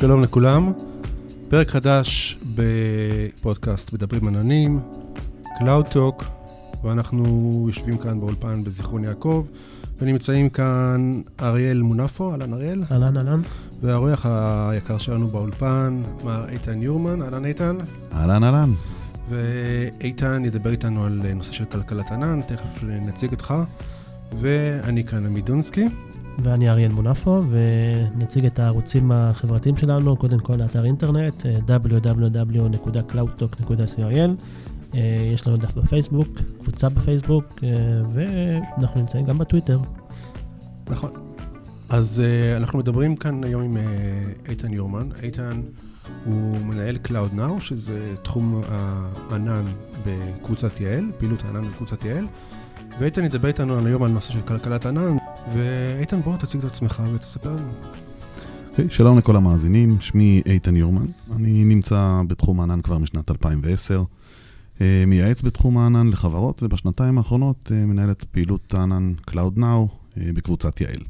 שלום לכולם, פרק חדש בפודקאסט מדברים עננים, Cloud Talk, ואנחנו יושבים כאן באולפן בזיכרון יעקב, ונמצאים כאן אריאל מונפו, אהלן אריאל. אהלן, אהלן. והאורח היקר שלנו באולפן, מר איתן יורמן, אהלן איתן. אהלן, אהלן. ואיתן ידבר איתנו על נושא של כלכלת ענן, תכף נציג אותך. ואני כאן עמית דונסקי. ואני אריאל מונפו, ונציג את הערוצים החברתיים שלנו, קודם כל לאתר אינטרנט, www.cloudtalk.co.il. יש לנו דף בפייסבוק, קבוצה בפייסבוק, ואנחנו נמצאים גם בטוויטר. נכון. אז אנחנו מדברים כאן היום עם איתן יורמן. איתן הוא מנהל Cloud Now, שזה תחום הענן בקבוצת יעל, פעילות הענן בקבוצת יעל. ואיתן ידבר איתנו היום על נושא של כלכלת ענן, ואיתן בוא תציג את עצמך ותספר לנו. Okay, שלום לכל המאזינים, שמי איתן יורמן, אני נמצא בתחום הענן כבר משנת 2010, מייעץ בתחום הענן לחברות, ובשנתיים האחרונות מנהל את פעילות הענן Cloud Now בקבוצת יעל.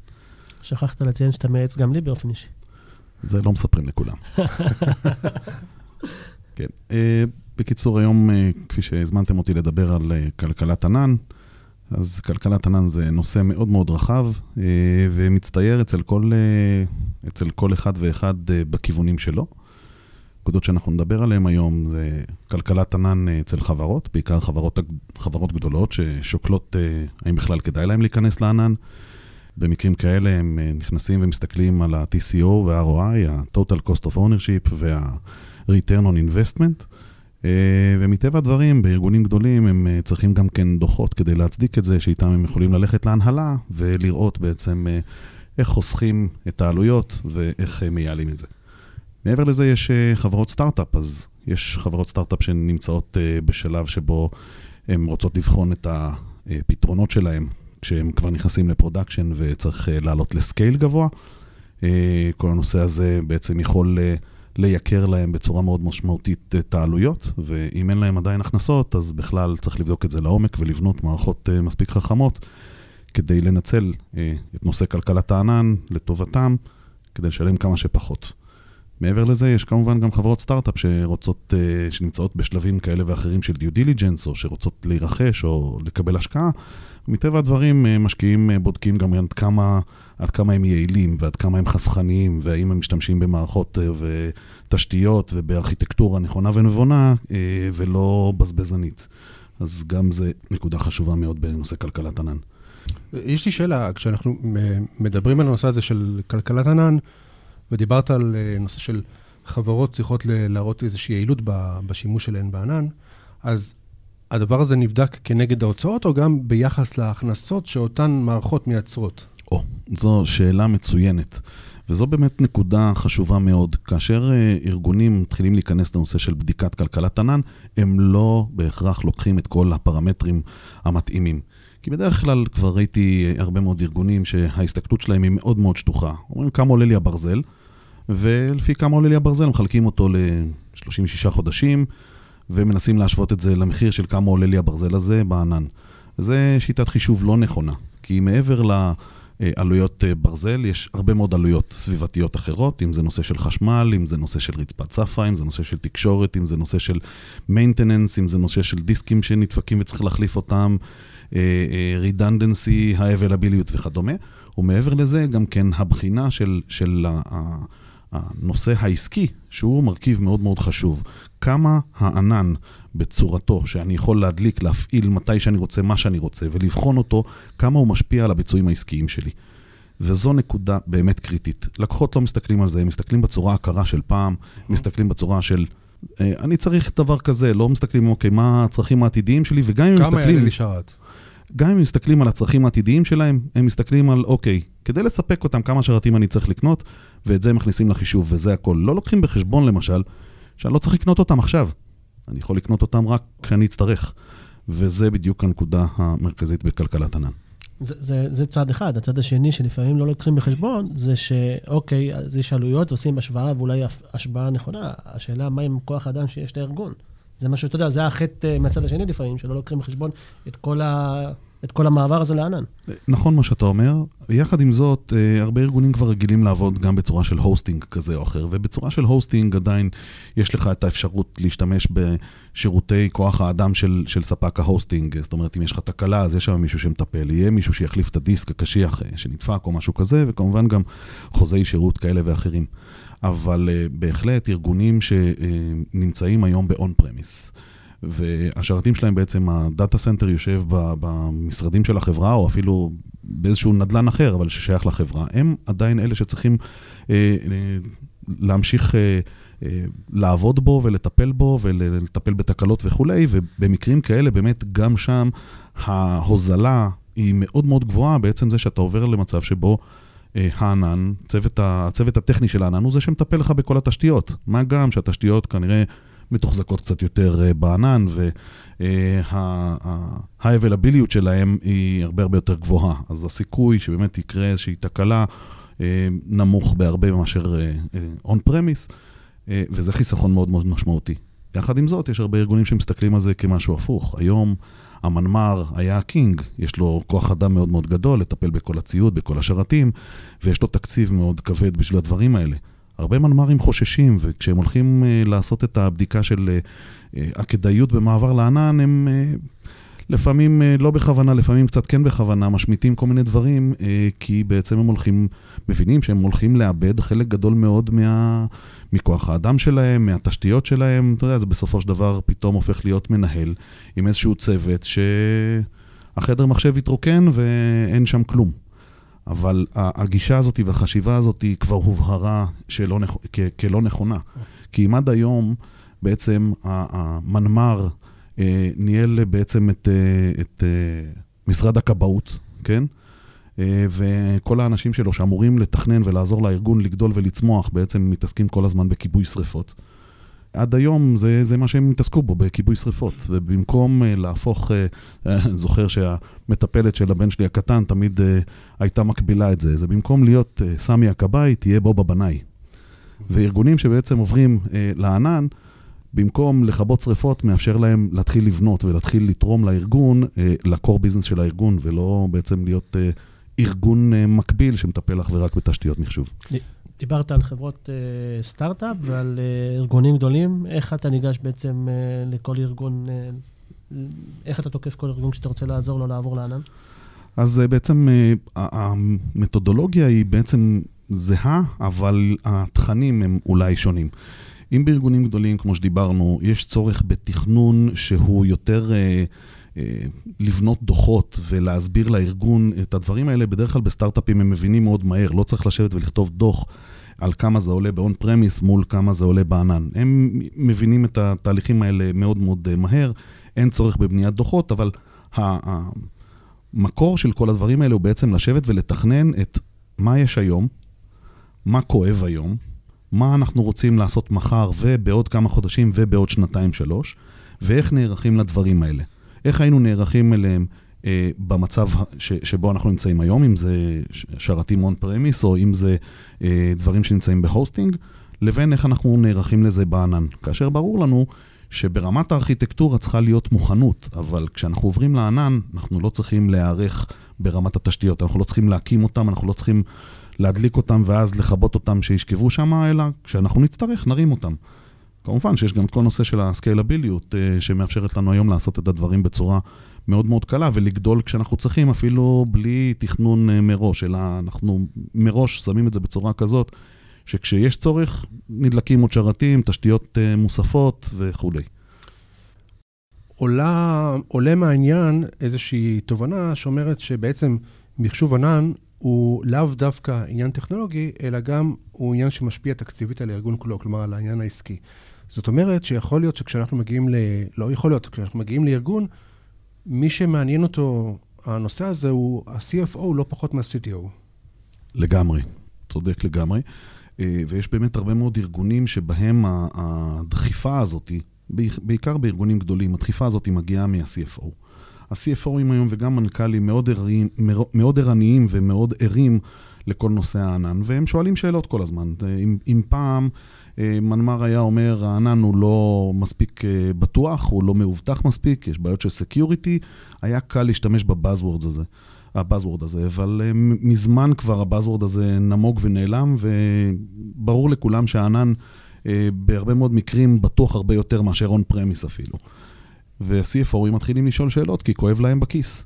שכחת לציין שאתה מייעץ גם לי באופן אישי. זה לא מספרים לכולם. כן, בקיצור, היום, כפי שהזמנתם אותי לדבר על כלכלת ענן, אז כלכלת ענן זה נושא מאוד מאוד רחב, ומצטייר אצל כל, אצל כל אחד ואחד בכיוונים שלו. נקודות שאנחנו נדבר עליהן היום זה כלכלת ענן אצל חברות, בעיקר חברות, חברות גדולות ששוקלות האם בכלל כדאי להם להיכנס לענן. במקרים כאלה הם נכנסים ומסתכלים על ה-TCO וה-ROI, ה-Total Cost of Ownership וה-Return on Investment. ומטבע הדברים, בארגונים גדולים הם צריכים גם כן דוחות כדי להצדיק את זה, שאיתם הם יכולים ללכת להנהלה ולראות בעצם איך חוסכים את העלויות ואיך מייעלים את זה. מעבר לזה יש חברות סטארט-אפ, אז יש חברות סטארט-אפ שנמצאות בשלב שבו הן רוצות לבחון את הפתרונות שלהם, כשהם כבר נכנסים ל production וצריך לעלות ל scale גבוה. כל הנושא הזה בעצם יכול לייקר להם בצורה מאוד משמעותית את העלויות, ואם אין להם עדיין הכנסות, אז בכלל צריך לבדוק את זה לעומק ולבנות מערכות מספיק חכמות, כדי לנצל את נושא כלכלת הענן לטובתם, כדי לשלם כמה שפחות. מעבר לזה, יש כמובן גם חברות סטארט-אפ שרוצות, שנמצאות בשלבים כאלה ואחרים של due diligence, או שרוצות להירכש או לקבל השקעה. מטבע הדברים, משקיעים בודקים גם עד כמה, עד כמה הם יעילים ועד כמה הם חסכניים, והאם הם משתמשים במערכות ותשתיות ובארכיטקטורה נכונה ונבונה, ולא בזבזנית. אז גם זה נקודה חשובה מאוד בנושא כלכלת ענן. יש לי שאלה, כשאנחנו מדברים על הנושא הזה של כלכלת ענן, ודיברת על נושא של חברות צריכות להראות איזושהי יעילות בשימוש שלהן בענן, אז הדבר הזה נבדק כנגד ההוצאות, או גם ביחס להכנסות שאותן מערכות מייצרות? או, זו שאלה מצוינת. וזו באמת נקודה חשובה מאוד. כאשר ארגונים מתחילים להיכנס לנושא של בדיקת כלכלת ענן, הם לא בהכרח לוקחים את כל הפרמטרים המתאימים. כי בדרך כלל כבר ראיתי הרבה מאוד ארגונים שההסתכלות שלהם היא מאוד מאוד שטוחה. אומרים כמה עולה לי הברזל, ולפי כמה עולה לי הברזל מחלקים אותו ל-36 חודשים, ומנסים להשוות את זה למחיר של כמה עולה לי הברזל הזה בענן. זה שיטת חישוב לא נכונה, כי מעבר לעלויות ברזל, יש הרבה מאוד עלויות סביבתיות אחרות, אם זה נושא של חשמל, אם זה נושא של רצפת צפה, אם זה נושא של תקשורת, אם זה נושא של maintenance, אם זה נושא של דיסקים שנדפקים וצריך להחליף אותם, redundancy, ה-availability וכדומה. ומעבר לזה, גם כן הבחינה של, של הנושא העסקי, שהוא מרכיב מאוד מאוד חשוב. כמה הענן בצורתו, שאני יכול להדליק, להפעיל מתי שאני רוצה, מה שאני רוצה, ולבחון אותו, כמה הוא משפיע על הביצועים העסקיים שלי. וזו נקודה באמת קריטית. לקוחות לא מסתכלים על זה, הם מסתכלים בצורה הקרה של פעם, מסתכלים בצורה של... אני צריך דבר כזה, לא מסתכלים, אוקיי, מה הצרכים העתידיים שלי, וגם אם מסתכלים... כמה יעלה לי שרת? גם אם מסתכלים על הצרכים העתידיים שלהם, הם מסתכלים על, אוקיי, כדי לספק אותם כמה שרתים אני צריך לקנות, ואת זה הם מכניסים לחישוב, וזה הכל. לא לוקחים בחשבון, למשל, שאני לא צריך לקנות אותם עכשיו. אני יכול לקנות אותם רק כשאני אצטרך. וזה בדיוק הנקודה המרכזית בכלכלת ענן. זה, זה, זה צד אחד. הצד השני, שלפעמים לא לוקחים בחשבון, זה שאוקיי, אז יש עלויות, עושים השוואה ואולי השוואה נכונה. השאלה, מה עם כוח האדם שיש לארגון? זה מה שאתה יודע, זה החטא מהצד השני לפעמים, שלא לוקחים בחשבון את כל את כל המעבר הזה לענן. נכון מה שאתה אומר. יחד עם זאת, אה, הרבה ארגונים כבר רגילים לעבוד גם בצורה של hosting כזה או אחר, ובצורה של hosting עדיין יש לך את האפשרות להשתמש בשירותי כוח האדם של, של ספק ה hosting. זאת אומרת, אם יש לך תקלה, אז יש שם מישהו שמטפל, יהיה מישהו שיחליף את הדיסק הקשיח אה, שנדפק או משהו כזה, וכמובן גם חוזי שירות כאלה ואחרים. אבל אה, בהחלט ארגונים שנמצאים היום ב on-premise. והשרתים שלהם בעצם, ה data center יושב במשרדים של החברה, או אפילו באיזשהו נדלן אחר, אבל ששייך לחברה. הם עדיין אלה שצריכים אה, אה, להמשיך אה, אה, לעבוד בו ולטפל בו ולטפל בתקלות וכולי, ובמקרים כאלה באמת גם שם ההוזלה היא מאוד מאוד גבוהה, בעצם זה שאתה עובר למצב שבו... אה, הענן, צוות, הצוות הטכני של הענן הוא זה שמטפל לך בכל התשתיות. מה גם שהתשתיות כנראה מתוחזקות קצת יותר אה, בענן, וה-availability אה, שלהם היא הרבה הרבה יותר גבוהה. אז הסיכוי שבאמת יקרה איזושהי תקלה נמוך בהרבה מאשר on premise, וזה חיסכון מאוד מאוד משמעותי. יחד עם זאת, יש הרבה ארגונים שמסתכלים על זה כמשהו הפוך. היום המנמ"ר היה הקינג, יש לו כוח אדם מאוד מאוד גדול לטפל בכל הציוד, בכל השרתים, ויש לו תקציב מאוד כבד בשביל הדברים האלה. הרבה מנמ"רים חוששים, וכשהם הולכים uh, לעשות את הבדיקה של הכדאיות במעבר לענן, הם לפעמים uh, לא בכוונה, לפעמים קצת כן בכוונה, משמיטים כל מיני דברים, uh, כי בעצם הם הולכים, מבינים שהם הולכים לאבד חלק גדול מאוד מה... מכוח האדם שלהם, מהתשתיות שלהם, אתה יודע, זה בסופו של דבר פתאום הופך להיות מנהל עם איזשהו צוות שהחדר מחשב התרוקן ואין שם כלום. אבל הגישה הזאת והחשיבה הזאת כבר הובהרה שלא, כ, כלא נכונה. כי אם עד היום בעצם המנמ"ר אה, ניהל בעצם את, אה, את אה, משרד הכבאות, כן? אה, וכל האנשים שלו שאמורים לתכנן ולעזור לארגון לגדול ולצמוח, בעצם מתעסקים כל הזמן בכיבוי שריפות. עד היום זה, זה מה שהם התעסקו בו, בכיבוי שריפות. ובמקום להפוך, אני זוכר שהמטפלת של הבן שלי הקטן תמיד הייתה מקבילה את זה. זה במקום להיות סמי הכבאי, תהיה בובה בנאי. וארגונים שבעצם עוברים uh, לענן, במקום לכבות שריפות, מאפשר להם להתחיל לבנות ולהתחיל לתרום לארגון, uh, לקור ביזנס של הארגון, ולא בעצם להיות... Uh, ארגון אה, מקביל שמטפל אך ורק בתשתיות מחשוב. דיברת על חברות סטארט-אפ ועל ארגונים גדולים. איך אתה ניגש בעצם לכל ארגון, איך אתה תוקף כל ארגון כשאתה רוצה לעזור לו לעבור לענן? אז בעצם המתודולוגיה היא בעצם זהה, אבל התכנים הם אולי שונים. אם בארגונים גדולים, כמו שדיברנו, יש צורך בתכנון שהוא יותר... Uh, אה, לבנות דוחות ולהסביר לארגון את הדברים האלה, בדרך כלל בסטארט-אפים הם מבינים מאוד מהר, לא צריך לשבת ולכתוב דוח על כמה זה עולה ב-on premise מול כמה זה עולה בענן. הם מבינים את התהליכים האלה מאוד מאוד אה, מהר, אין צורך בבניית דוחות, אבל המקור של כל הדברים האלה הוא בעצם לשבת ולתכנן את מה יש היום, מה כואב היום, מה אנחנו רוצים לעשות מחר ובעוד כמה חודשים ובעוד שנתיים-שלוש, ואיך נערכים לדברים האלה. איך היינו נערכים אליהם אה, במצב ש, שבו אנחנו נמצאים היום, אם זה שרתים on-premise או אם זה אה, דברים שנמצאים ב hosting, לבין איך אנחנו נערכים לזה בענן. כאשר ברור לנו שברמת הארכיטקטורה צריכה להיות מוכנות, אבל כשאנחנו עוברים לענן, אנחנו לא צריכים להיערך ברמת התשתיות, אנחנו לא צריכים להקים אותם, אנחנו לא צריכים להדליק אותם ואז לכבות אותם שישכבו שם, אלא כשאנחנו נצטרך, נרים אותם. כמובן שיש גם את כל נושא של הסקיילביליות, אה, שמאפשרת לנו היום לעשות את הדברים בצורה מאוד מאוד קלה, ולגדול כשאנחנו צריכים, אפילו בלי תכנון אה, מראש, אלא אנחנו מראש שמים את זה בצורה כזאת, שכשיש צורך, נדלקים עוד שרתים, תשתיות אה, מוספות וכולי. עולה, עולה מהעניין איזושהי תובנה שאומרת שבעצם מחשוב ענן הוא לאו דווקא עניין טכנולוגי, אלא גם הוא עניין שמשפיע תקציבית על הארגון כולו, כלומר על העניין העסקי. זאת אומרת שיכול להיות שכשאנחנו מגיעים ל... לא יכול להיות, כשאנחנו מגיעים לארגון, מי שמעניין אותו הנושא הזה הוא ה-CFO, לא פחות מה-CTO. לגמרי, צודק לגמרי. אה, ויש באמת הרבה מאוד ארגונים שבהם הדחיפה הזאת, בעיקר בארגונים גדולים, הדחיפה הזאת מגיעה מה- CFO. ה- CFO ים היום וגם מנכ"לים מאוד, מאוד ערניים ומאוד ערים לכל נושא הענן, והם שואלים שאלות כל הזמן. אם, אם פעם אה, מנמ"ר היה אומר, הענן הוא לא מספיק אה, בטוח, הוא לא מאובטח מספיק, יש בעיות של security, היה קל להשתמש בבאזוורד הזה. הבאזוורד הזה, אבל אה, מזמן כבר הבאזוורד הזה נמוג ונעלם, וברור לכולם שהענן בהרבה מאוד מקרים בטוח הרבה יותר מאשר און פרמיס אפילו. וה-CFOים מתחילים לשאול שאלות, כי כואב להם בכיס.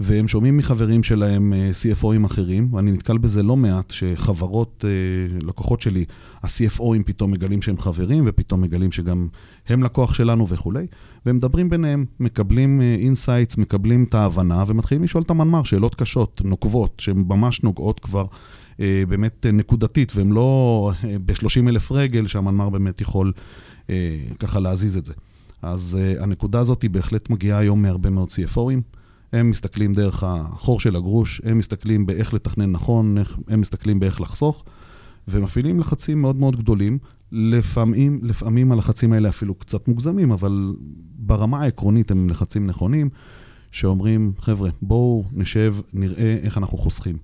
והם שומעים מחברים שלהם אה, CFOים אחרים, ואני נתקל בזה לא מעט, שחברות, אה, לקוחות שלי, ה-CFOים פתאום מגלים שהם חברים, ופתאום מגלים שגם הם לקוח שלנו וכולי, והם מדברים ביניהם, מקבלים insights, אה, מקבלים את ההבנה, ומתחילים לשאול את המנמ"ר שאלות קשות, נוקבות, שהן ממש נוגעות כבר באמת נקודתית, והן לא ב-30 אלף רגל, שהמנמ"ר באמת יכול ככה להזיז את זה. אז הנקודה הזאת היא בהחלט מגיעה היום מהרבה מאוד CFO ים. הם מסתכלים דרך החור של הגרוש, הם מסתכלים באיך לתכנן נכון, הם מסתכלים באיך לחסוך, ומפעילים לחצים מאוד מאוד גדולים. לפעמים, לפעמים הלחצים האלה אפילו קצת מוגזמים, אבל ברמה העקרונית הם לחצים נכונים, שאומרים, חבר'ה, בואו נשב, נראה איך אנחנו חוסכים.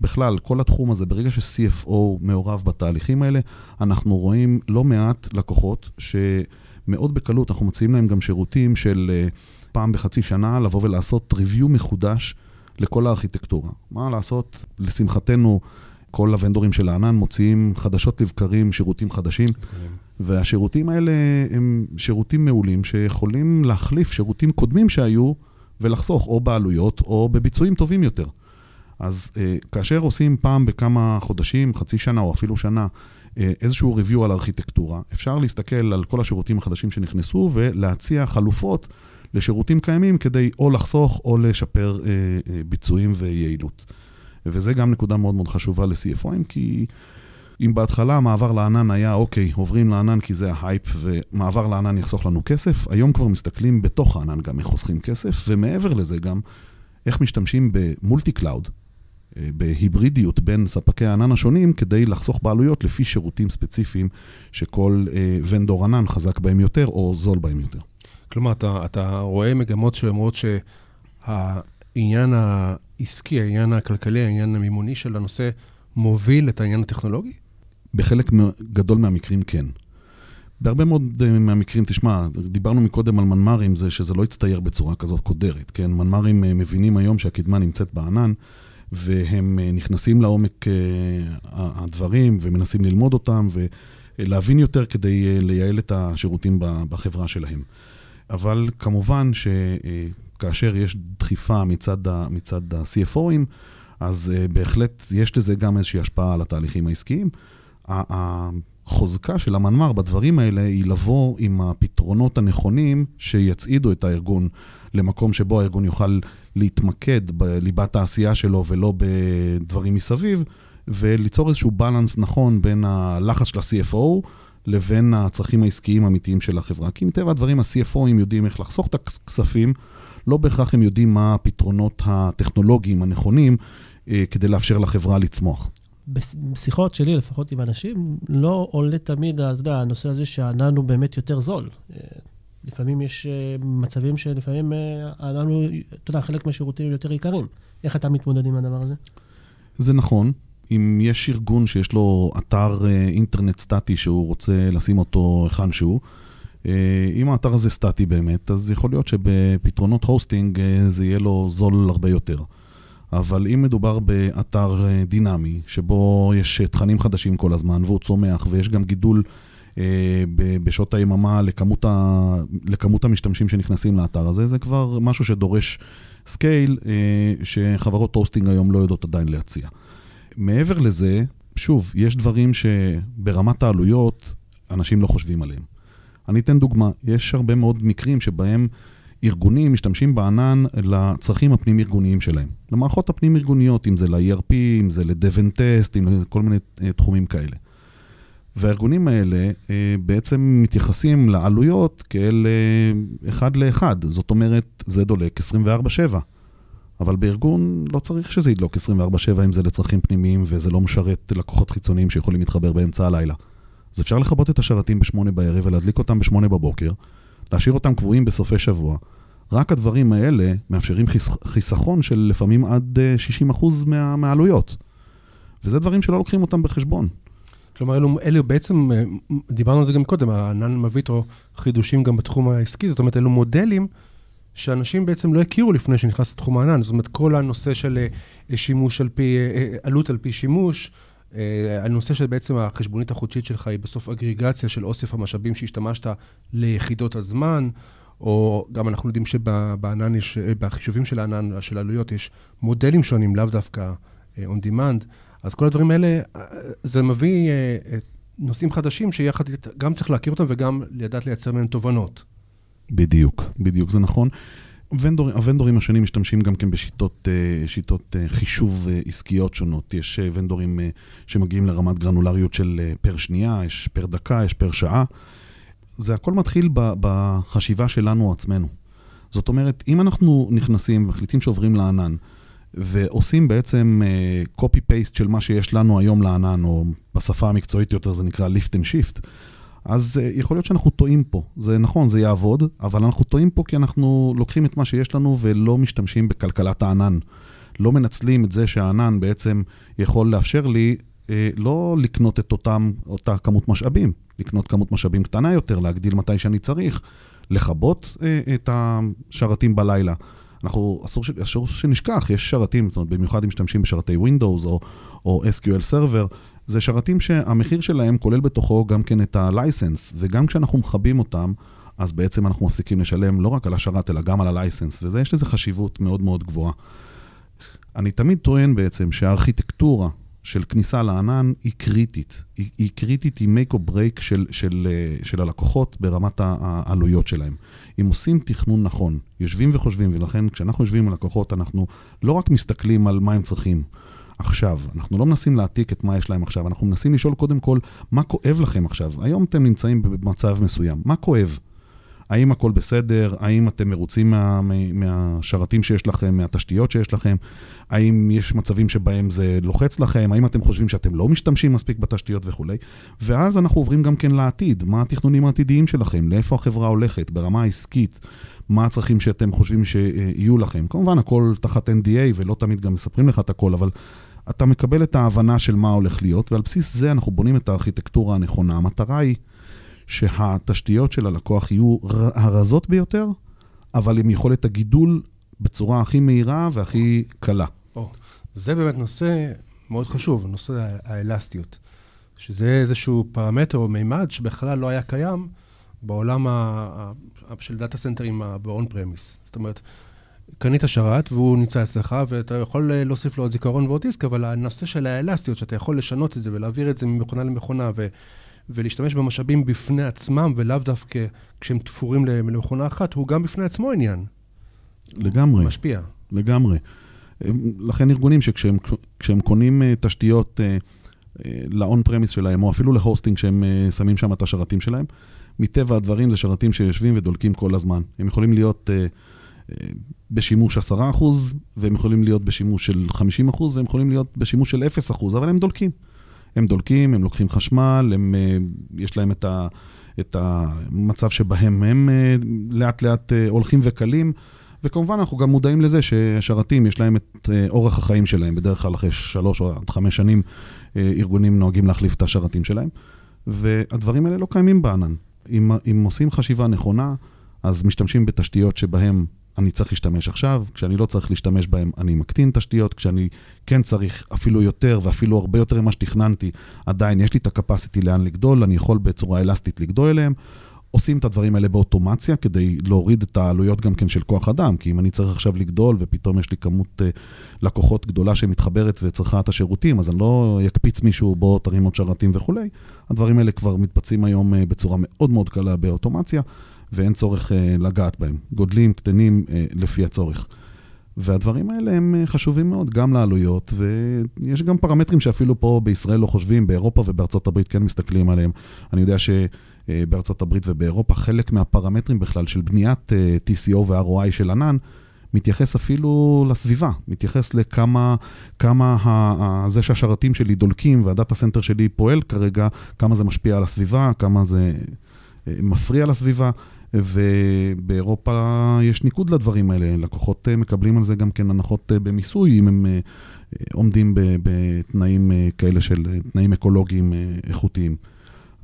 בכלל, כל התחום הזה, ברגע ש-CFO מעורב בתהליכים האלה, אנחנו רואים לא מעט לקוחות שמאוד בקלות, אנחנו מציעים להם גם שירותים של... Uh, פעם בחצי שנה לבוא ולעשות ריוויו מחודש לכל הארכיטקטורה. מה לעשות, לשמחתנו, כל הוונדורים של הענן מוציאים חדשות לבקרים שירותים חדשים, והשירותים האלה הם שירותים מעולים שיכולים להחליף שירותים קודמים שהיו ולחסוך או בעלויות או בביצועים טובים יותר. אז אה, כאשר עושים פעם בכמה חודשים, חצי שנה או אפילו שנה, איזשהו ריוויו על ארכיטקטורה, אפשר להסתכל על כל השירותים החדשים שנכנסו ולהציע חלופות לשירותים קיימים כדי או לחסוך או לשפר אה, אה, ביצועים ויעילות. וזה גם נקודה מאוד מאוד חשובה ל- CFO ים, כי אם בהתחלה המעבר לענן היה, אוקיי, עוברים לענן כי זה ההייפ ומעבר לענן יחסוך לנו כסף, היום כבר מסתכלים בתוך הענן גם איך חוסכים כסף, ומעבר לזה גם איך משתמשים ב multi-cloud, אה, בהיברידיות בין ספקי הענן השונים, כדי לחסוך בעלויות לפי שירותים ספציפיים שכל אה, ונדור ענן חזק בהם יותר או זול בהם יותר. כלומר, אתה, אתה רואה מגמות שאומרות שהעניין העסקי, העניין הכלכלי, העניין המימוני של הנושא מוביל את העניין הטכנולוגי? בחלק גדול מהמקרים כן. בהרבה מאוד אה, מהמקרים, תשמע, דיברנו מקודם על מנמ"רים, זה שזה לא יצטייר בצורה כזאת קודרת, כן? מנמ"רים אה, מבינים היום שהקדמה נמצאת בענן, והם אה, נכנסים לעומק הדברים ומנסים ללמוד אותם ולהבין יותר כדי לייעל את השירותים בחברה שלהם. אבל כמובן שכאשר יש דחיפה מצד, מצד ה-CFOים, אז בהחלט יש לזה גם איזושהי השפעה על התהליכים העסקיים. החוזקה של המנמ"ר בדברים האלה היא לבוא עם הפתרונות הנכונים שיצעידו את הארגון למקום שבו הארגון יוכל להתמקד בליבת העשייה שלו ולא בדברים מסביב, וליצור איזשהו בלנס נכון בין הלחץ של ה-CFO, לבין הצרכים העסקיים האמיתיים של החברה. כי מטבע הדברים ה-CFOים יודעים איך לחסוך את הכספים, לא בהכרח הם יודעים מה הפתרונות הטכנולוגיים הנכונים אה, כדי לאפשר לחברה לצמוח. בשיחות שלי, לפחות עם אנשים, לא עולה תמיד, אתה יודע, הנושא הזה שהענן הוא באמת יותר זול. אה, לפעמים יש אה, מצבים שלפעמים אה, הענן הוא, אתה יודע, חלק מהשירותים יותר יקרים. איך אתה מתמודד עם הדבר הזה? זה נכון. אם יש ארגון שיש לו אתר אה, אינטרנט סטטי שהוא רוצה לשים אותו היכן שהוא, אה, אם האתר הזה סטטי באמת, אז יכול להיות שבפתרונות הוסטינג אה, זה יהיה לו זול הרבה יותר. אבל אם מדובר באתר דינמי, שבו יש תכנים חדשים כל הזמן והוא צומח ויש גם גידול בשעות היממה לכמות, ה... לכמות המשתמשים שנכנסים לאתר הזה, זה כבר משהו שדורש scale שחברות hosting היום לא יודעות עדיין להציע. מעבר לזה, שוב, יש דברים שברמת העלויות אנשים לא חושבים עליהם. אני אתן דוגמה, יש הרבה מאוד מקרים שבהם ארגונים משתמשים בענן לצרכים הפנים-ארגוניים שלהם. למערכות הפנים-ארגוניות, אם זה ל- ERP, אם זה ל- Dev אם זה כל מיני אה, תחומים כאלה. והארגונים האלה אה, בעצם מתייחסים לעלויות כאל אה, אחד לאחד. זאת אומרת, זה דולק 24/7. אבל בארגון לא צריך שזה ידלוק 24/7 אם זה לצרכים פנימיים וזה לא משרת לקוחות חיצוניים שיכולים להתחבר באמצע הלילה. אז אפשר לכבות את השרתים ב-8 בערב ולהדליק אותם ב-8 בבוקר, להשאיר אותם קבועים בסופי שבוע. רק הדברים האלה מאפשרים חיס... חיסכון של לפעמים עד 60% אה, מה... מהעלויות. וזה דברים שלא לוקחים אותם בחשבון. כלומר, אלו, אלו בעצם, אה, דיברנו על זה גם קודם, הענן מביא איתו חידושים גם בתחום העסקי, זאת אומרת, אלו מודלים שאנשים בעצם לא הכירו לפני שנכנס לתחום הענן. זאת אומרת, כל הנושא של אה, שימוש על פי, אה, עלות על פי שימוש, הנושא של בעצם החשבונית החודשית שלך היא בסוף אגריגציה של אוסף המשאבים שהשתמשת ליחידות הזמן, או גם אנחנו יודעים שבענן יש, בחישובים של הענן, של העלויות, יש מודלים שונים, לאו דווקא on demand. אז כל הדברים האלה, זה מביא אה, נושאים חדשים שיחד גם צריך להכיר אותם וגם לדעת לייצר מהם תובנות. בדיוק, בדיוק, זה נכון. ה vendor, ה vendor ים השונים משתמשים גם כן בשיטות אה, שיטות אה, חישוב עסקיות שונות. יש vendor ים שמגיעים לרמת גרנולריות של per שנייה, יש per דקה, יש per שעה. זה הכל מתחיל בחשיבה שלנו עצמנו. זאת אומרת, אם אנחנו נכנסים ומחליטים שעוברים לענן, ועושים בעצם uh, copy-paste של מה שיש לנו היום לענן, או בשפה המקצועית יותר זה נקרא lift and shift, אז uh, יכול להיות שאנחנו טועים פה. זה נכון, זה יעבוד, אבל אנחנו טועים פה כי אנחנו לוקחים את מה שיש לנו ולא משתמשים בכלכלת הענן. לא מנצלים את זה שהענן בעצם יכול לאפשר לי uh, לא לקנות את אותם, אותה כמות משאבים, לקנות כמות משאבים קטנה יותר, להגדיל מתי שאני צריך, לכבות uh, את השרתים בלילה. אנחנו, אסור, ש, אסור שנשכח, יש שרתים, זאת אומרת, במיוחד אם משתמשים בשרתי Windows או, או SQL Server, זה שרתים שהמחיר שלהם כולל בתוכו גם כן את ה-license, וגם כשאנחנו מכבים אותם, אז בעצם אנחנו מפסיקים לשלם לא רק על השרת, אלא גם על ה-license, וזה, יש לזה חשיבות מאוד מאוד גבוהה. אני תמיד טוען בעצם שהארכיטקטורה של כניסה לענן היא קריטית. היא, היא קריטית, היא make or break של, של, אה, של הלקוחות ברמת העלויות שלהם. אם עושים תכנון נכון, יושבים וחושבים, ולכן כשאנחנו יושבים עם לקוחות, אנחנו לא רק מסתכלים על מה הם צריכים. עכשיו, אנחנו לא מנסים להעתיק את מה יש להם עכשיו, אנחנו מנסים לשאול קודם כל, מה כואב לכם עכשיו? היום אתם נמצאים במצב מסוים, מה כואב? האם הכל בסדר? האם אתם מרוצים מה, מהשרתים שיש לכם, מהתשתיות שיש לכם? האם יש מצבים שבהם זה לוחץ לכם? האם אתם חושבים שאתם לא משתמשים מספיק בתשתיות וכולי? ואז אנחנו עוברים גם כן לעתיד. מה התכנונים העתידיים שלכם? לאיפה החברה הולכת? ברמה העסקית? מה הצרכים שאתם חושבים שיהיו לכם? כמובן, הכל תחת NDA ולא תמיד גם מספרים לך את הכל, אבל... אתה מקבל את ההבנה של מה הולך להיות, ועל בסיס זה אנחנו בונים את הארכיטקטורה הנכונה. המטרה היא שהתשתיות של הלקוח יהיו הרזות ביותר, אבל עם יכולת הגידול בצורה הכי מהירה והכי קלה. Oh, זה באמת נושא מאוד חשוב, נושא האלסטיות, שזה איזשהו פרמטר או מימד שבכלל לא היה קיים בעולם ה- של דאטה סנטרים ב-on premise. זאת אומרת, קנית שרת והוא נמצא אצלך, ואתה יכול להוסיף לו עוד זיכרון ועוד דיסק, אבל הנושא של האלסטיות, שאתה יכול לשנות את זה ולהעביר את זה ממכונה למכונה, ו... ולהשתמש במשאבים בפני עצמם, ולאו דווקא כשהם תפורים למכונה אחת, הוא גם בפני עצמו עניין. לגמרי. משפיע. לגמרי. לכן ארגונים שכשהם קונים אה, תשתיות אה, אה, לאון פרמיס שלהם, או אפילו להוסטינג שהם שמים שם את השרתים שלהם, מטבע הדברים זה שרתים שיושבים ודולקים כל הזמן. הם יכולים להיות בשימוש 10%, והם יכולים להיות בשימוש של 50%, והם יכולים להיות בשימוש של 0%, אבל הם דולקים. הם דולקים, הם לוקחים חשמל, הם, אה, יש להם את, ה, את המצב שבהם הם אה, לאט לאט אה, הולכים וקלים. וכמובן, אנחנו גם מודעים לזה ששרתים, יש להם את אורך החיים שלהם. בדרך כלל אחרי שלוש או עד חמש שנים, ארגונים נוהגים להחליף את השרתים שלהם. והדברים האלה לא קיימים בענן. אם, אם עושים חשיבה נכונה, אז משתמשים בתשתיות שבהן אני צריך להשתמש עכשיו, כשאני לא צריך להשתמש בהם, אני מקטין תשתיות, כשאני כן צריך אפילו יותר ואפילו הרבה יותר ממה שתכננתי, עדיין יש לי את ה-capacity לאן לגדול, אני יכול בצורה אלסטית לגדול אליהם. עושים את הדברים האלה באוטומציה כדי להוריד את העלויות גם כן של כוח אדם, כי אם אני צריך עכשיו לגדול ופתאום יש לי כמות uh, לקוחות גדולה שמתחברת וצריכה את השירותים, אז אני לא אקפיץ מישהו, בוא תרים עוד שרתים וכולי. הדברים האלה כבר מתבצעים היום uh, בצורה מאוד מאוד קלה באוטומציה. ואין צורך uh, לגעת בהם. גודלים, קטנים, uh, לפי הצורך. והדברים האלה הם uh, חשובים מאוד, גם לעלויות, ויש גם פרמטרים שאפילו פה בישראל לא חושבים, באירופה ובארצות הברית כן מסתכלים עליהם. אני יודע שבארצות הברית ובאירופה חלק מהפרמטרים בכלל של בניית אה, TCO ו- ROI של ענן, מתייחס אפילו לסביבה, מתייחס לכמה כמה ה, זה שהשרתים שלי דולקים וה data center שלי פועל כרגע, כמה זה משפיע על הסביבה, כמה זה מפריע לסביבה. ובאירופה יש ניקוד לדברים האלה, לקוחות אה, מקבלים על זה גם כן הנחות אה, במיסוי, אם הם עומדים בתנאים כאלה של תנאים אקולוגיים איכותיים.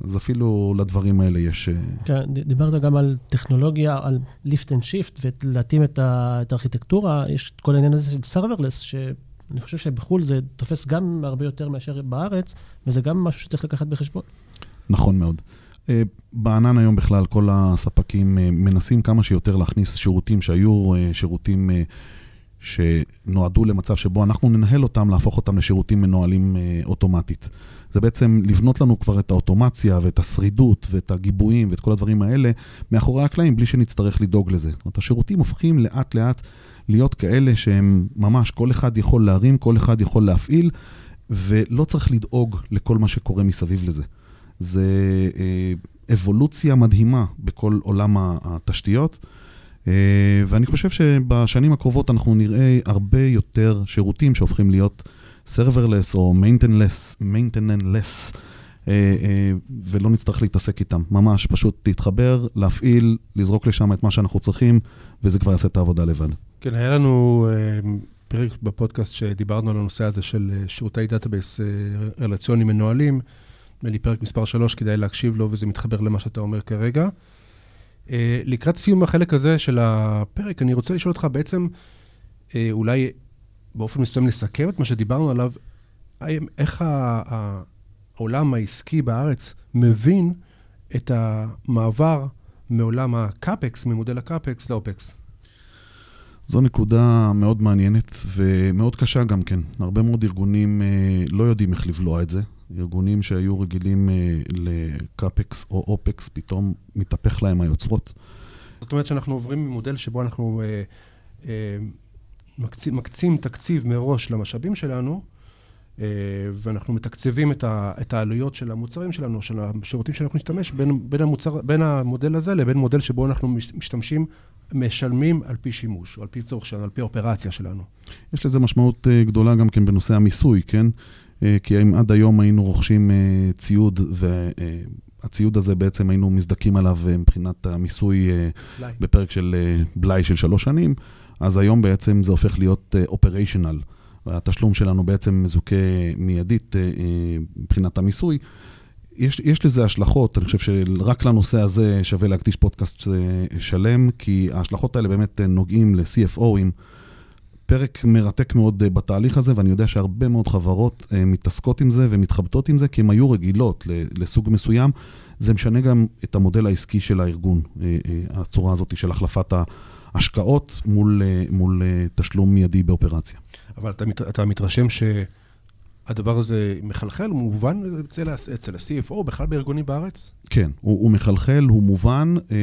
אז אפילו לדברים האלה יש... כן, דיברת גם על טכנולוגיה, על lift and shift, ולהתאים את, הארכיטקטורה. יש את כל העניין הזה של serverless, שאני חושב שבחו"ל זה תופס גם הרבה יותר מאשר בארץ, וזה גם משהו שצריך לקחת בחשבון. נכון מאוד. אה, בענן היום בכלל, כל הספקים אה, מנסים כמה שיותר להכניס שירותים שהיו אה, שירותים שנועדו למצב שבו אנחנו ננהל אותם, להפוך אותם לשירותים מנוהלים אוטומטית. זה בעצם לבנות לנו כבר את האוטומציה ואת השרידות ואת הגיבויים ואת כל הדברים האלה מאחורי הקלעים, בלי שנצטרך לדאוג לזה. זאת אומרת, השירותים הופכים לאט לאט להיות כאלה שהם ממש, כל אחד יכול להרים, כל אחד יכול להפעיל, ולא צריך לדאוג לכל מה שקורה מסביב לזה. זה אה, אבולוציה מדהימה בכל עולם התשתיות. אה, ואני חושב שבשנים הקרובות אנחנו נראה הרבה יותר שירותים שהופכים להיות serverless או maintenance, maintenance אה, ולא נצטרך להתעסק איתם. ממש, פשוט להתחבר, להפעיל, לזרוק לשם את מה שאנחנו צריכים, וזה כבר יעשה את העבודה לבד. כן, היה לנו פרק בפודקאסט שדיברנו על הנושא הזה של שירותי database רלציונים מנוהלים. נדמה לי פרק מספר 3, כדאי להקשיב לו, וזה מתחבר למה שאתה אומר כרגע. אה, לקראת סיום החלק הזה של הפרק, אני רוצה לשאול אותך בעצם, אה, אולי באופן מסוים לסכם את מה שדיברנו עליו, איך העולם העסקי בארץ מבין את המעבר מעולם ה CAPEX, ממודל ה CAPEX ל OPEX? זו נקודה מאוד מעניינת ומאוד קשה גם כן. הרבה מאוד ארגונים אה, לא יודעים איך לבלוע את זה. ארגונים שהיו רגילים אה, ל CAPEX או OPEX, פתאום מתהפך להם היוצרות. זאת אומרת שאנחנו עוברים ממודל שבו אנחנו אה, אה, מקצ... מקצים תקציב מראש למשאבים שלנו, אה, ואנחנו מתקצבים את, ה, את העלויות של המוצרים שלנו, של השירותים שאנחנו נשתמש, בין, בין, המוצר, בין המודל הזה לבין מודל שבו אנחנו משתמשים, משלמים על פי שימוש, או על פי צורך שלנו, על פי אופרציה שלנו. יש לזה משמעות אה, גדולה גם כן בנושא המיסוי, כן? אה, כי אם עד היום היינו רוכשים אה, ציוד, והציוד הזה בעצם היינו מזדכים עליו אה, מבחינת המיסוי בלי. בפרק של בלאי של שלוש שנים, אז היום בעצם זה הופך להיות אופריישנל. התשלום שלנו בעצם מזוכה מיידית מבחינת המיסוי. יש, יש לזה השלכות, אני חושב שרק לנושא הזה שווה להקדיש פודקאסט שלם, כי ההשלכות האלה באמת נוגעים ל-CFOים. פרק מרתק מאוד אה, בתהליך הזה, ואני יודע שהרבה מאוד חברות אה, מתעסקות עם זה ומתחבטות עם זה, כי הן היו רגילות לסוג מסוים. זה משנה גם את המודל העסקי של הארגון, אה, הצורה הזאת של החלפת ההשקעות מול, מול תשלום מיידי באופרציה. אבל אתה, מת, אתה מתרשם ש... הדבר הזה מחלחל, הוא מובן אצל, אצל ה-CFO, בכלל בארגונים בארץ? כן, הוא, הוא מחלחל, הוא מובן. אה,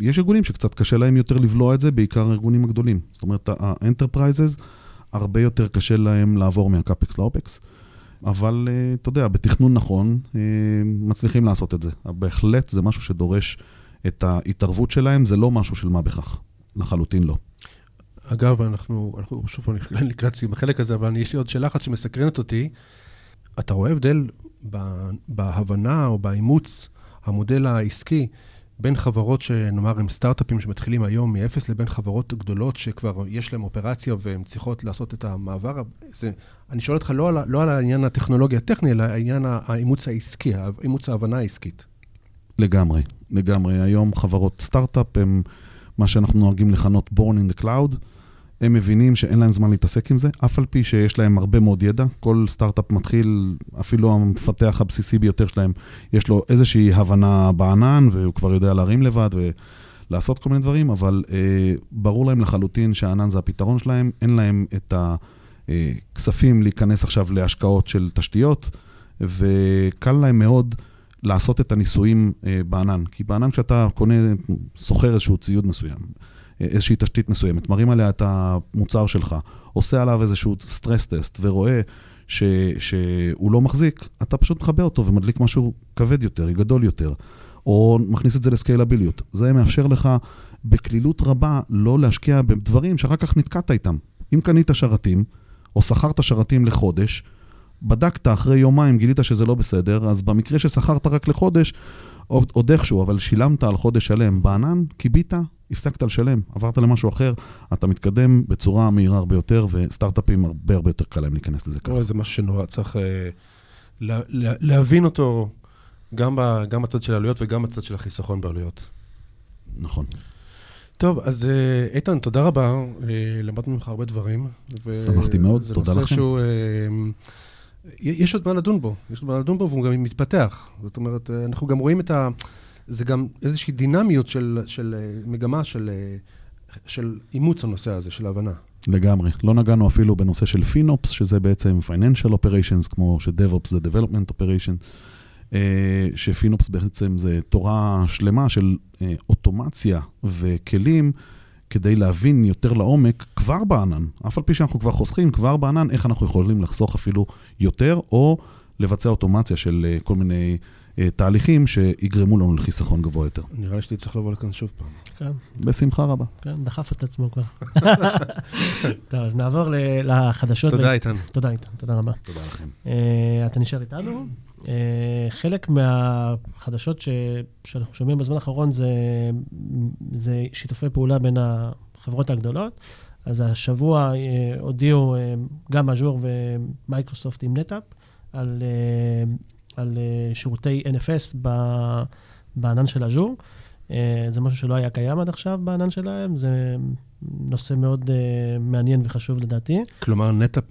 יש ארגונים שקצת קשה להם יותר לבלוע את זה, בעיקר הארגונים הגדולים. זאת אומרת, ה-Enterprises, הרבה יותר קשה להם לעבור מה-CAPEX ל-OPEX. אבל אה, אתה יודע, בתכנון נכון, אה, מצליחים לעשות את זה. בהחלט זה משהו שדורש את ההתערבות שלהם, זה לא משהו של מה בכך, לחלוטין לא. אגב, אנחנו, אנחנו שוב פעם לקראת סיום החלק הזה, אבל יש לי עוד שאלה אחת שמסקרנת אותי. אתה רואה הבדל בהבנה או באימוץ המודל העסקי בין חברות שנאמר הם סטארט-אפים שמתחילים היום מ-0 לבין חברות גדולות שכבר יש להן אופרציה והן צריכות לעשות את המעבר? זה, אני שואל אותך לא על, לא על העניין הטכנולוגי הטכני, אלא העניין האימוץ העסקי, אימוץ ההבנה העסקית. לגמרי, לגמרי. היום חברות סטארט-אפ הן מה שאנחנו נוהגים לכנות born in the cloud. הם מבינים שאין להם זמן להתעסק עם זה, אף על פי שיש להם הרבה מאוד ידע. כל סטארט-אפ מתחיל, אפילו המפתח הבסיסי ביותר שלהם, יש לו איזושהי הבנה בענן, והוא כבר יודע להרים לבד ולעשות כל מיני דברים, אבל אה, ברור להם לחלוטין שהענן זה הפתרון שלהם, אין להם את הכספים להיכנס עכשיו להשקעות של תשתיות, וקל להם מאוד לעשות את הניסויים אה, בענן. כי בענן כשאתה קונה, שוכר איזשהו ציוד מסוים, איזושהי תשתית מסוימת, מרים עליה את המוצר שלך, עושה עליו איזשהו סטרס טסט ורואה ש, שהוא לא מחזיק, אתה פשוט מכבה אותו ומדליק משהו כבד יותר, גדול יותר, או מכניס את זה לסקיילביליות. זה מאפשר לך בקלילות רבה לא להשקיע בדברים שאחר כך נתקעת איתם. אם קנית שרתים, או שכרת שרתים לחודש, בדקת אחרי יומיים, גילית שזה לא בסדר, אז במקרה ששכרת רק לחודש, עוד איכשהו, אבל שילמת על חודש שלם בענן, כיבית, הפסקת לשלם, עברת למשהו אחר, אתה מתקדם בצורה מהירה הרבה יותר, וסטארט-אפים הרבה הרבה יותר קל להם להיכנס לזה ככה. איזה משהו שנורא צריך אה, לה, לה, להבין אותו גם, ב, גם בצד של העלויות וגם בצד של החיסכון בעלויות. נכון. טוב, אז אה, איתן, תודה רבה. אה, למדנו ממך הרבה דברים. שמחתי מאוד, תודה זה נושא לכם. שהוא... יש עוד מה לדון בו, יש עוד מה לדון בו והוא גם מתפתח. זאת אומרת, אה, אנחנו גם רואים את ה... זה גם איזושהי דינמיות של, של אה, מגמה של, אה, של אימוץ הנושא הזה, של ההבנה. לגמרי. לא נגענו אפילו בנושא של פינופס, שזה בעצם Financial Operations, כמו ש-DevOps זה Development Operation, שפינופס בעצם זה תורה שלמה של אוטומציה וכלים כדי להבין יותר לעומק כבר בענן, אף על פי שאנחנו כבר חוסכים כבר בענן, איך אנחנו יכולים לחסוך אפילו יותר, או לבצע אוטומציה של אה, כל מיני תהליכים שיגרמו לנו לחיסכון גבוה יותר. נראה לי שאתה צריך לבוא לכאן שוב פעם. כן, בשמחה רבה. כן, דחף את עצמו כבר. טוב, אז נעבור לחדשות. תודה, איתן. תודה, איתן, תודה רבה. תודה לכם. אה, אתה נשאר איתנו. אה, חלק מהחדשות ש, שאנחנו שומעים בזמן האחרון זה, זה שיתופי פעולה בין החברות הגדולות. אז השבוע אה, הודיעו אה, גם אג'ור ומייקרוסופט עם NetApp על, אה, על אה, שירותי NFS בענן של אג'ור. אה, זה משהו שלא היה קיים עד עכשיו בענן שלהם, זה נושא מאוד אה, מעניין וחשוב לדעתי. כלומר, נטאפ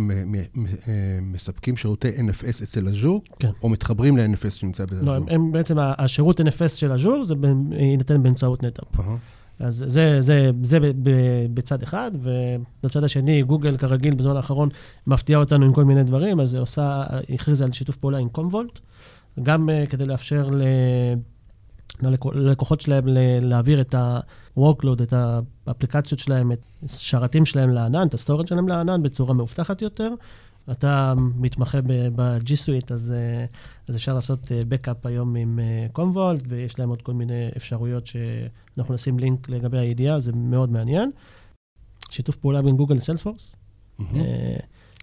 מספקים שירותי NFS אצל אג'ור, כן. או מתחברים ל-NFS שנמצא באז'ור? לא, הם, הם בעצם, השירות NFS של אג'ור זה יינתן באמצעות נטאפ. אהה. אז זה, זה, זה בצד אחד, ובצד השני, גוגל כרגיל בזמן האחרון מפתיעה אותנו עם כל מיני דברים, אז היא עושה, הכריזה על שיתוף פעולה עם קומוולט, גם uh, כדי לאפשר ל... ללקו- ללקוחות שלהם להעביר את ה-workload, את האפליקציות שלהם, את השרתים שלהם לענן, את ה storage שלהם לענן בצורה מאובטחת יותר. אתה מתמחה ב-G Suite, אז, אה, אז אפשר לעשות אה, Backup היום עם Commvault, ויש להם עוד כל מיני אפשרויות שאנחנו נשים לינק לגבי הידיעה, זה מאוד מעניין. שיתוף פעולה בין גוגל ל Salesforce, מהמם.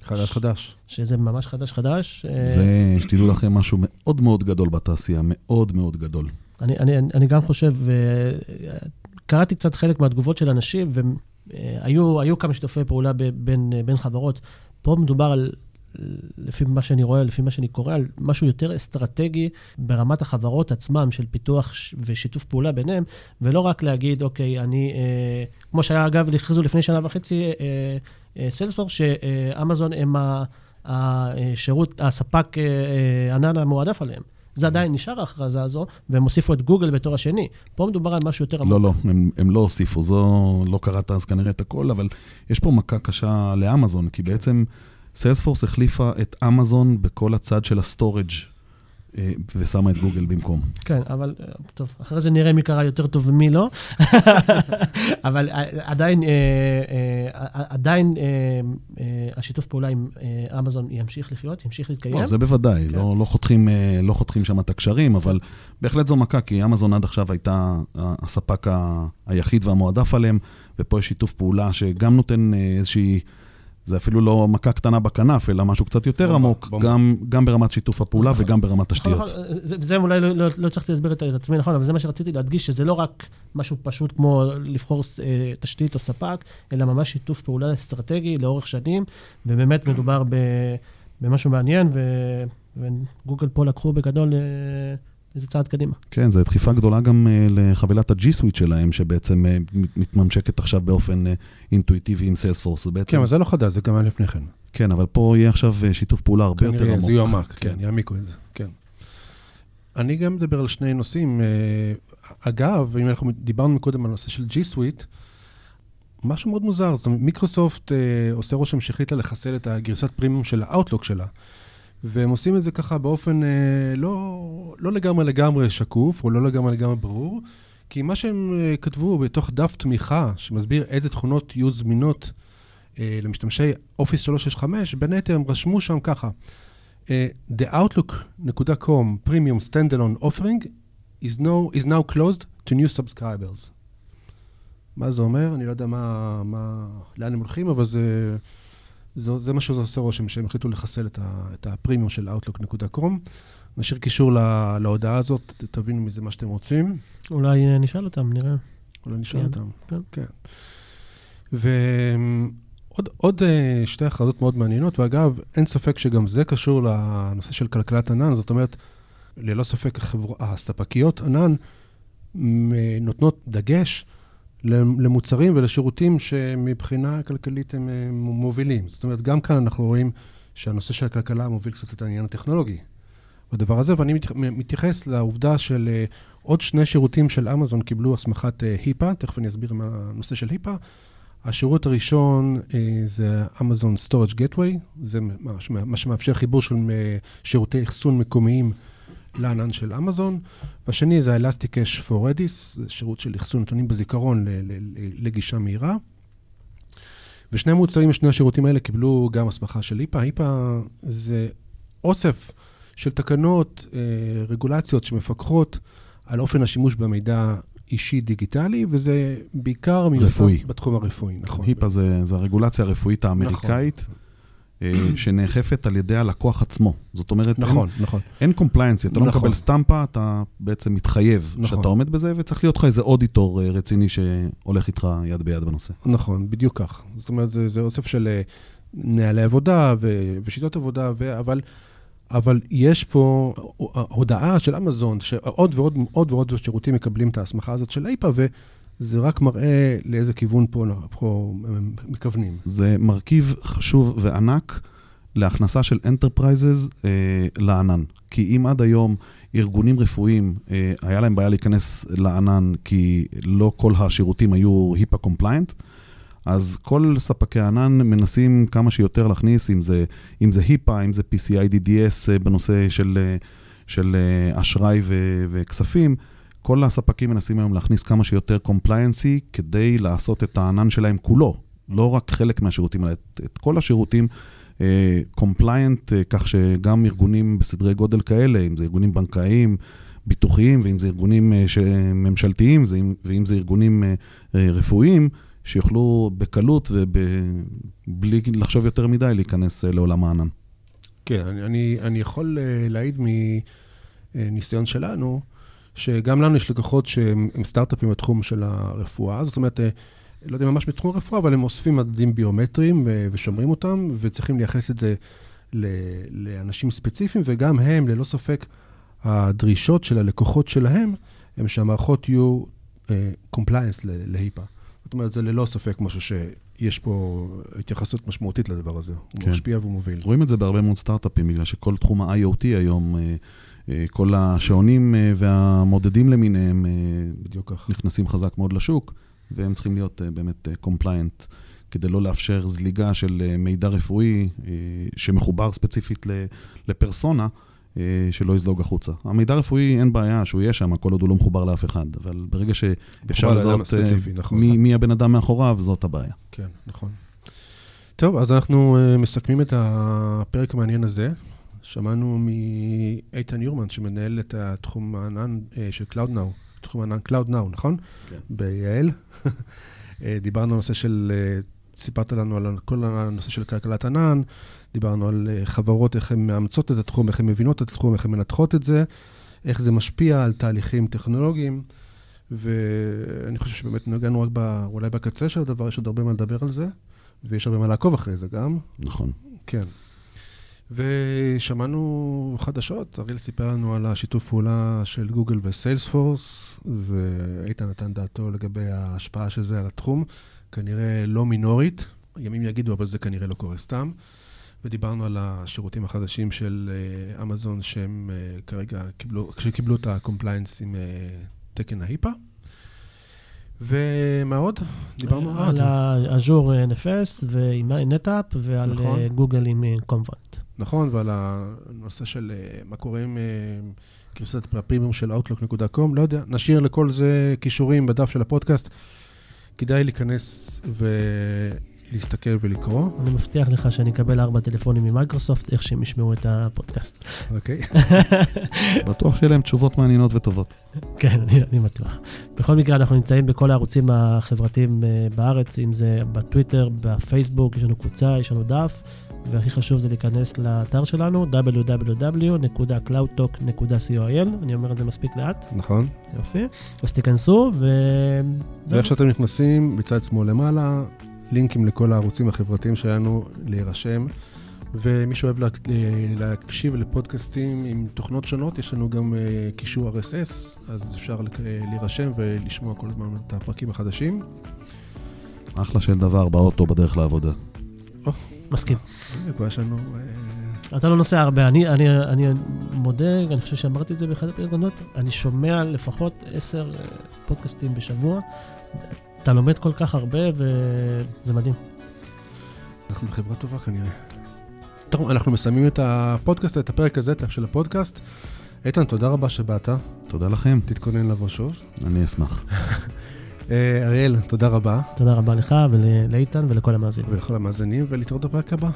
חדש חדש. שזה ממש חדש חדש. אה, זה, שתדעו לכם, משהו מאוד מאוד גדול בתעשייה, מאוד מאוד גדול. אני, אני, אני גם חושב, אה, קראתי קצת חלק מהתגובות של אנשים, והיו היו כמה שיתופי פעולה בין, בין חברות. פה מדובר על, לפי מה שאני רואה, לפי מה שאני קורא, על משהו יותר אסטרטגי ברמת החברות עצמם, של פיתוח ושיתוף פעולה ביניהם, ולא רק להגיד, אוקיי, אני, אה, כמו שהיה, אגב, הכריזו לפני שנה וחצי, סיילספורס, שאמזון הם השירות, הספק אה, אה, ענן המועדף עליהם. זה עדיין נשאר ההכרזה הזו, והם הוסיפו את גוגל בתור השני. פה מדובר על משהו יותר עמוק. לא, לא, הם, הם לא הוסיפו, זו, לא קראת אז כנראה את הכל, אבל יש פה מכה קשה לאמזון, כי בעצם Salesforce החליפה את אמזון בכל הצד של ה storage אה, ושמה את גוגל במקום. כן, אבל אה, טוב, אחרי זה נראה מי קרא יותר טוב ומי לא. אבל אה, עדיין, עדיין השיתוף פעולה עם אמזון ימשיך לחיות, ימשיך להתקיים. לא, זה בוודאי, כן. לא, לא, חותכים, לא חותכים שם את הקשרים, אבל בהחלט זו מכה, כי אמזון עד עכשיו הייתה הספק היחיד והמועדף עליהם, ופה יש שיתוף פעולה שגם נותן איזושהי, זה אפילו לא מכה קטנה בכנף, אלא משהו קצת יותר עמוק. גם, גם ברמת שיתוף הפעולה נכון. וגם ברמת נכון, תשתיות. נכון, זה, זה אולי לא, לא, לא הצלחתי להסביר את, את עצמי נכון, אבל זה מה שרציתי להדגיש, שזה לא רק משהו פשוט כמו לבחור אה, תשתית או ספק, אלא ממש שיתוף פעולה אסטרטגי לאורך שנים, ובאמת מדובר ב, במשהו מעניין, ו, וגוגל פה לקחו בגדול אה, איזה צעד קדימה. כן, זו דחיפה גדולה גם אה, לחבילת ה-G Suite שלהם, שבעצם אה, מת- מתממשקת עכשיו באופן אה, אינטואיטיבי עם סיילספורס. בעצם... כן, אבל זה לא חדש, זה גם היה לפני כן. כן, אבל פה יהיה עכשיו שיתוף פעולה הרבה יותר כנראה עמוק. זה יועמק, כן, יעמיקו את זה, כן. אני גם מדבר על שני נושאים. אגב, אם אנחנו דיברנו מקודם על הנושא של G Suite, משהו מאוד מוזר, זאת אומרת, מיקרוסופט אה, עושה רושם שהחליטה לחסל את הגרסת פרימיום של האוטלוק שלה. והם עושים את זה ככה באופן אה, לא, לא לגמרי לגמרי שקוף, או לא לגמרי לגמרי ברור, כי מה שהם אה, כתבו בתוך דף תמיכה, שמסביר איזה תכונות יהיו זמינות אה, למשתמשי Office 365, בין היתר הם רשמו שם ככה, אה, The Outlook.com Premium Standalone Offering is now, is now closed to new subscribers. מה זה אומר? אני לא יודע מה, מה, לאן הם הולכים, אבל זה, זה, זה מה שזה עושה רושם, שהם החליטו לחסל את, ה, את הפרימיום של Outlook.com. נשאיר קישור לה, להודעה הזאת, תבינו מזה מה שאתם רוצים. אולי אה, נשאל אותם, נראה. אולי נשאל כן, אותם. כן. כן. ועוד עוד אה, שתי הכרזות מאוד מעניינות, ואגב, אין ספק שגם זה קשור לנושא של כלכלת ענן, זאת אומרת, ללא ספק החבר... הספקיות ענן נותנות דגש למוצרים ולשירותים שמבחינה כלכלית הם מובילים. זאת אומרת, גם כאן אנחנו רואים שהנושא של הכלכלה מוביל קצת את העניין הטכנולוגי בדבר הזה, ואני מת- מתייחס לעובדה של אה, עוד שני שירותים של אמזון קיבלו הסמכת אה, היפה, תכף אני אסביר מה הנושא של היפה. השירות הראשון אה, זה אמזון Storage Gateway, זה מה, שמאפשר חיבור של שירותי אחסון מקומיים לענן של אמזון. והשני זה Elastic Cache for Redis, זה שירות של אחסון נתונים בזיכרון ל- ל- ל- לגישה מהירה. ושני המוצרים, שני השירותים האלה קיבלו גם הסמכה של היפה. היפה זה אוסף של תקנות, אה, רגולציות שמפקחות על אופן השימוש במידע אישי דיגיטלי, וזה בעיקר רפואי. בתחום הרפואי, נכון. היפה זה, זה הרגולציה הרפואית האמריקאית, אה, שנאכפת על ידי הלקוח עצמו. זאת אומרת, נכון, נכון. אין קומפליינצי, אתה לא נכון. מקבל סטמפה, אתה בעצם מתחייב נכון. שאתה עומד בזה, וצריך להיות לך איזה אודיטור אה, רציני שהולך איתך יד ביד בנושא. נכון, בדיוק כך. זאת אומרת, זה, זה אוסף של אה, נהלי עבודה ו, ושיטות עבודה, ו, אבל, אבל יש פה הודעה של אמזון, שעוד ועוד עוד ועוד שירותים מקבלים את ההסמכה הזאת של איפה, וזה רק מראה לאיזה כיוון פה, פה מכוונים. זה מרכיב חשוב וענק להכנסה של enterprises אה, לענן. כי אם עד היום ארגונים רפואיים, אה, היה להם בעיה להיכנס לענן כי לא כל השירותים היו HIPAA compliant, אז כל ספקי הענן מנסים כמה שיותר להכניס, אם זה, אם זה HIPAA, אם זה PCI DSS אה, בנושא של, אה, של אה, אשראי ו- וכספים. כל הספקים מנסים היום להכניס כמה שיותר compliancy כדי לעשות את הענן שלהם כולו, לא רק חלק מהשירותים, אלא את, את כל השירותים compliant, uh, uh, כך שגם ארגונים בסדרי גודל כאלה, אם זה ארגונים בנקאיים, ביטוחיים, ואם זה ארגונים uh, ממשלתיים, ואם, ואם זה ארגונים uh, uh, רפואיים, שיוכלו בקלות ובלי לחשוב יותר מדי להיכנס uh, לעולם הענן. כן, אני, אני, אני יכול uh, להעיד מניסיון שלנו, שגם לנו יש לקוחות שהם סטארט-אפים בתחום של הרפואה, זאת אומרת, לא יודע ממש בתחום הרפואה, אבל הם אוספים מדדים ביומטריים ו- ושומרים אותם, וצריכים לייחס את זה לאנשים ספציפיים, וגם הם, ללא ספק, הדרישות של הלקוחות שלהם, הם שהמערכות יהיו compliance uh, ל HIPAA. זאת אומרת, זה ללא ספק משהו שיש פה התייחסות משמעותית לדבר הזה. כן. הוא משפיע והוא מוביל. רואים את זה בהרבה מאוד סטארט-אפים, בגלל שכל תחום ה-IoT היום, כל השעונים והמודדים למיניהם, בדיוק כך. נכנסים חזק מאוד לשוק. והם צריכים להיות באמת compliant, כדי לא לאפשר זליגה של מידע רפואי שמחובר ספציפית לפרסונה, שלא יזלוג החוצה. המידע הרפואי, אין בעיה שהוא יהיה שם, כל עוד הוא לא מחובר לאף אחד, אבל ברגע שאפשר לזהות נכון. מי, מי הבן אדם מאחוריו, זאת הבעיה. כן, נכון. טוב, אז אנחנו מסכמים את הפרק המעניין הזה. שמענו מאיתן יורמן, שמנהל את התחום הענן של CloudNow. תחום ענן Cloud Now, נכון? כן. ביעל. דיברנו על נושא של, סיפרת לנו על כל הנושא של כלכלת ענן, דיברנו על חברות, איך הן מאמצות את התחום, איך הן מבינות את התחום, איך הן מנתחות את זה, איך זה משפיע על תהליכים טכנולוגיים, ואני חושב שבאמת נגענו רק ב, אולי בקצה של הדבר, יש עוד הרבה מה לדבר על זה, ויש הרבה מה לעקוב אחרי זה גם. נכון. כן. ושמענו חדשות, אריאל סיפר לנו על השיתוף פעולה של גוגל וסיילספורס, ואיתן נתן דעתו לגבי ההשפעה של זה על התחום, כנראה לא מינורית, ימים יגידו, אבל זה כנראה לא קורה סתם. ודיברנו על השירותים החדשים של אמזון, שהם כרגע קיבלו, שקיבלו את ה-compliance עם תקן ההיפה. ומה עוד? דיברנו על האז'ור NFS ועם נטאפ ועל נכון. גוגל עם קומפונט. נכון, ועל הנושא של מה קורה עם קריסת הפרימיום של Outlook.com, לא יודע, נשאיר לכל זה קישורים בדף של הפודקאסט. כדאי להיכנס ולהסתכל ולקרוא. אני מבטיח לך שאני אקבל ארבע טלפונים ממייקרוסופט, איך שהם ישמעו את הפודקאסט. אוקיי. בטוח שיהיה להם תשובות מעניינות וטובות. כן, אני, אני בטוח. בכל מקרה, אנחנו נמצאים בכל הערוצים החברתיים בארץ, אם זה בטוויטר, בפייסבוק, יש לנו קבוצה, יש לנו דף. והכי חשוב זה להיכנס לאתר שלנו, www.cloudtalk.coil, אני אומר את זה מספיק לאט, נכון? יופי. אז תיכנסו, ו... ואיך שאתם נכנסים, בצד שמאל למעלה, לינקים לכל הערוצים החברתיים שלנו להירשם. ומי שאוהב לה, להקשיב לפודקאסטים עם תוכנות שונות, יש לנו גם uh, קישור RSS, אז אפשר לק- להירשם ולשמוע כל הזמן את הפרקים החדשים. אחלה של דבר באוטו בדרך לעבודה. מסכים. כבר יש לנו... Uh, אתה לא נוסע הרבה, אני, אני, אני מודה, אני חושב שאמרתי את זה באחד הפרקונות, אני שומע לפחות עשר אה, פודקאסטים בשבוע. אתה לומד כל כך הרבה וזה מדהים. אנחנו בחברה טובה כנראה. טוב, אנחנו מסיימים את הפודקאסט, את הפרק הזה של הפודקאסט. איתן, תודה רבה שבאת, תודה לכם, תתכונן לבוא שוב. אני אשמח. אה, אריאל, תודה רבה, תודה רבה לך ולאיתן ולכל המאזינים. ולכל המאזינים, ולהתראות בפרק הבא.